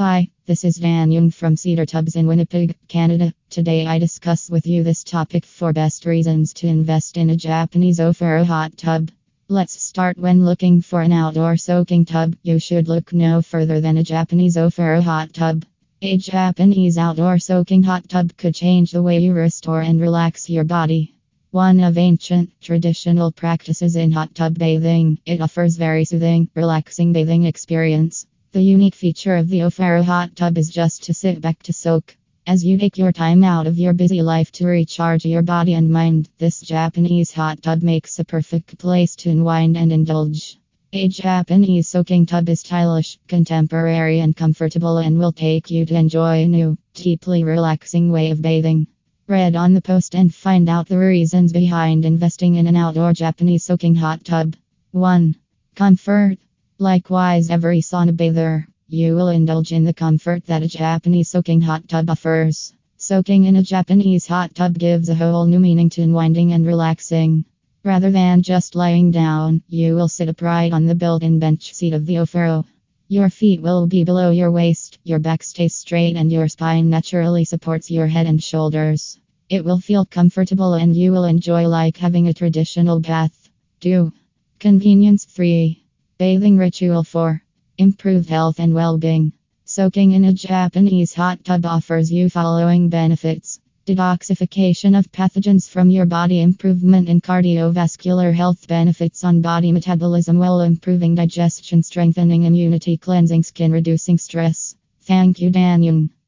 Hi, this is Dan Young from Cedar Tubs in Winnipeg, Canada. Today I discuss with you this topic for best reasons to invest in a Japanese Ofuro hot tub. Let's start when looking four an outdoor soaking tub. You should look no further than a Japanese Ofuro hot tub. A Japanese outdoor soaking hot tub could change the way you restore and relax your body. One of ancient traditional practices in hot tub bathing, it offers very soothing, relaxing bathing experience. The unique feature of the Ofuro hot tub is just to sit back to soak. As you take your time out of your busy life to recharge your body and mind, this Japanese hot tub makes a perfect place to unwind and indulge. A Japanese soaking tub is stylish, contemporary, and comfortable and will take you to enjoy a new, deeply relaxing way of bathing. Read on the post and find out the reasons behind investing in an outdoor Japanese soaking hot tub. 1. Comfort. Likewise, every sauna bather, you will indulge in the comfort that a Japanese soaking hot tub offers. Soaking in a Japanese hot tub gives a whole new meaning to unwinding and relaxing. Rather than just lying down, you will sit upright on the built in bench seat of the Ofuro. Your feet will be below your waist, your back stays straight, and your spine naturally supports your head and shoulders. It will feel comfortable and you will enjoy like having a traditional bath. Do. Convenience 3. Bathing ritual 4. Improved health and well being. Soaking in a Japanese hot tub offers you following benefits detoxification of pathogens from your body, improvement in cardiovascular health, benefits on body metabolism, while improving digestion, strengthening immunity, cleansing skin, reducing stress. Thank you, Dan Young.